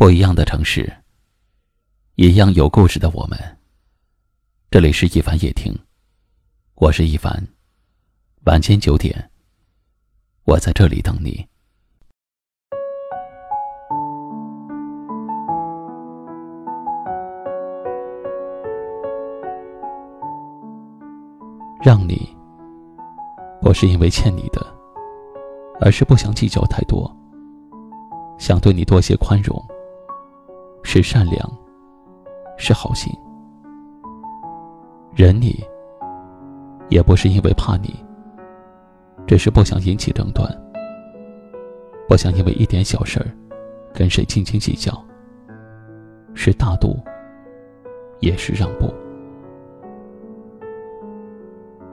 不一样的城市，一样有故事的我们。这里是一凡夜听，我是一凡。晚间九点，我在这里等你。让你，不是因为欠你的，而是不想计较太多，想对你多些宽容。是善良，是好心。忍你，也不是因为怕你，只是不想引起争端，不想因为一点小事儿跟谁斤斤计较。是大度，也是让步。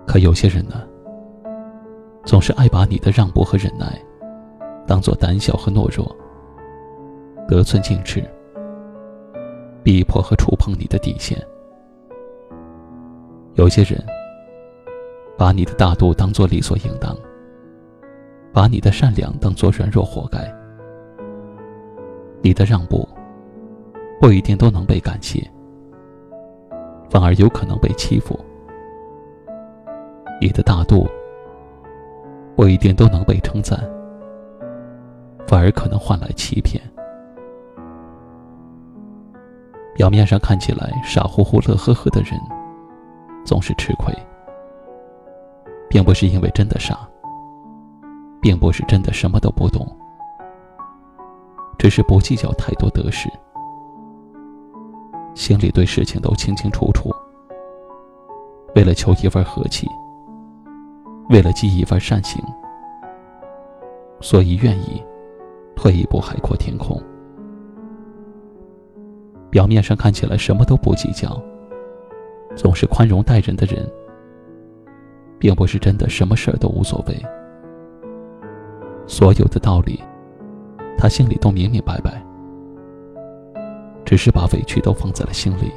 可有些人呢，总是爱把你的让步和忍耐，当做胆小和懦弱，得寸进尺。逼迫和触碰你的底线。有些人把你的大度当作理所应当，把你的善良当作软弱活该。你的让步不一定都能被感谢，反而有可能被欺负。你的大度不一定都能被称赞，反而可能换来欺骗。表面上看起来傻乎乎、乐呵呵的人，总是吃亏，并不是因为真的傻，并不是真的什么都不懂，只是不计较太多得失，心里对事情都清清楚楚。为了求一份和气，为了积一份善行，所以愿意退一步海阔天空。表面上看起来什么都不计较，总是宽容待人的人，并不是真的什么事儿都无所谓。所有的道理，他心里都明明白白，只是把委屈都放在了心里。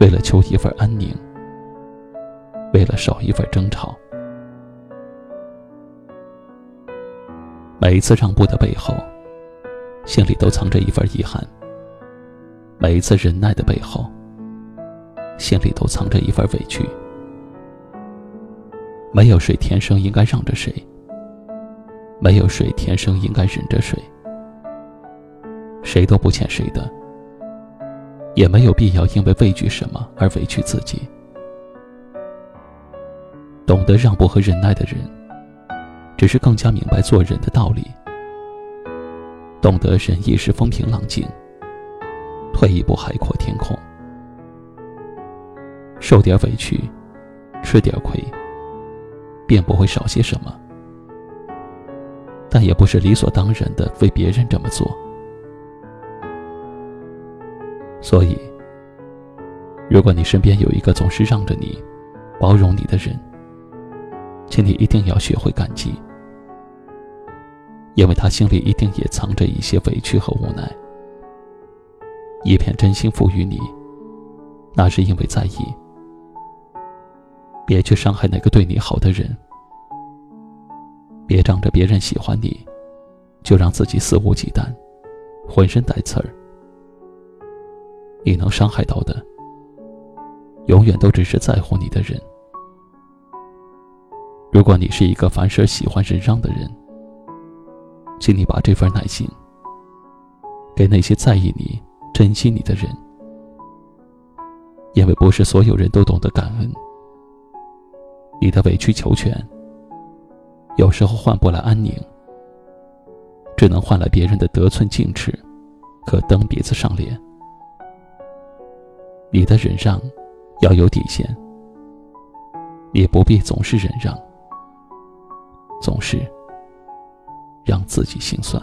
为了求一份安宁，为了少一份争吵，每一次让步的背后，心里都藏着一份遗憾。每一次忍耐的背后，心里都藏着一份委屈。没有谁天生应该让着谁，没有谁天生应该忍着谁，谁都不欠谁的，也没有必要因为畏惧什么而委屈自己。懂得让步和忍耐的人，只是更加明白做人的道理，懂得忍一时风平浪静。退一步，海阔天空。受点委屈，吃点亏，便不会少些什么。但也不是理所当然的为别人这么做。所以，如果你身边有一个总是让着你、包容你的人，请你一定要学会感激，因为他心里一定也藏着一些委屈和无奈。一片真心赋予你，那是因为在意。别去伤害那个对你好的人，别仗着别人喜欢你，就让自己肆无忌惮，浑身带刺儿。你能伤害到的，永远都只是在乎你的人。如果你是一个凡事喜欢忍让的人，请你把这份耐心给那些在意你。珍惜你的人，因为不是所有人都懂得感恩。你的委曲求全，有时候换不来安宁，只能换来别人的得寸进尺和蹬鼻子上脸。你的忍让要有底线，也不必总是忍让，总是让自己心酸。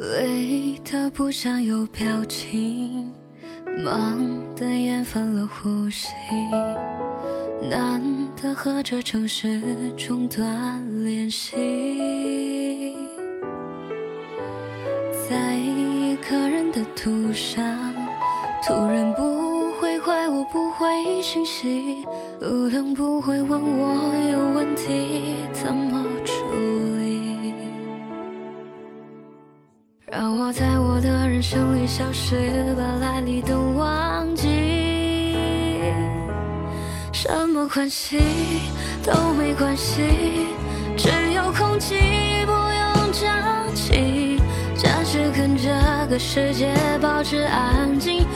累的不想有表情，忙的厌烦了呼吸，难得和这城市中断联系，在一个人的途上，突然不会怪，我不回信息，路灯不会问我有问题怎么处理。在我的人生里消失，把来历都忘记。什么关系都没关系，只有空气不用讲起。暂时跟这个世界保持安静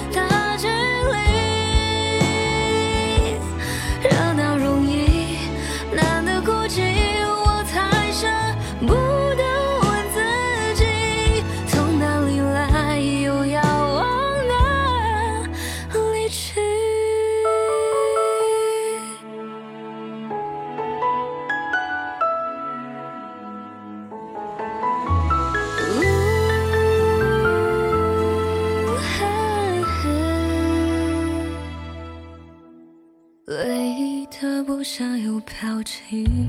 你的不想有表情，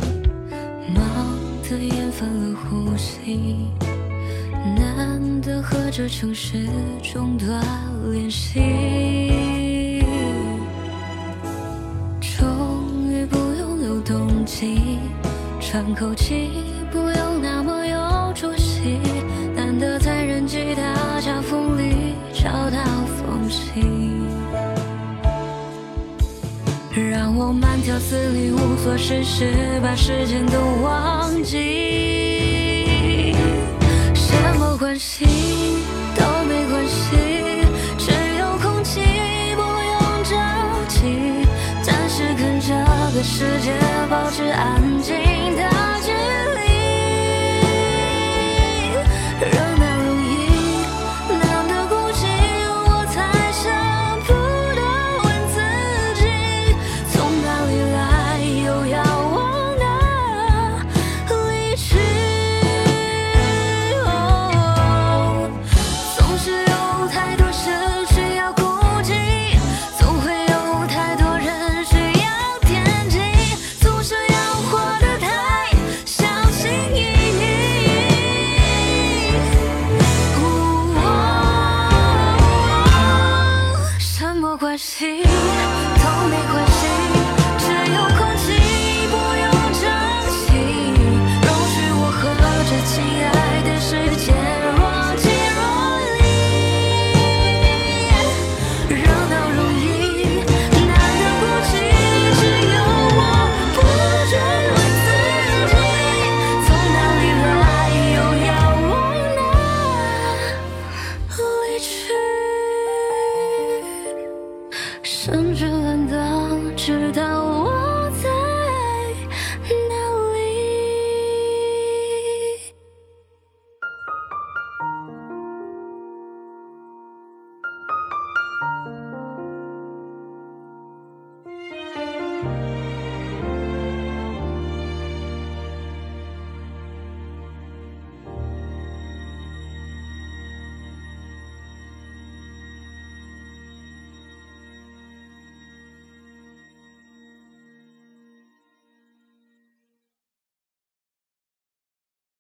忙的厌烦了呼吸，难得和这城市中断联系，终于不用留动机，喘口气。我慢条斯理，无所事事，把时间都忘记。太多事需要顾及，总会有太多人需要惦记，总是要活得太小心翼翼。哦，什么关系都没关系。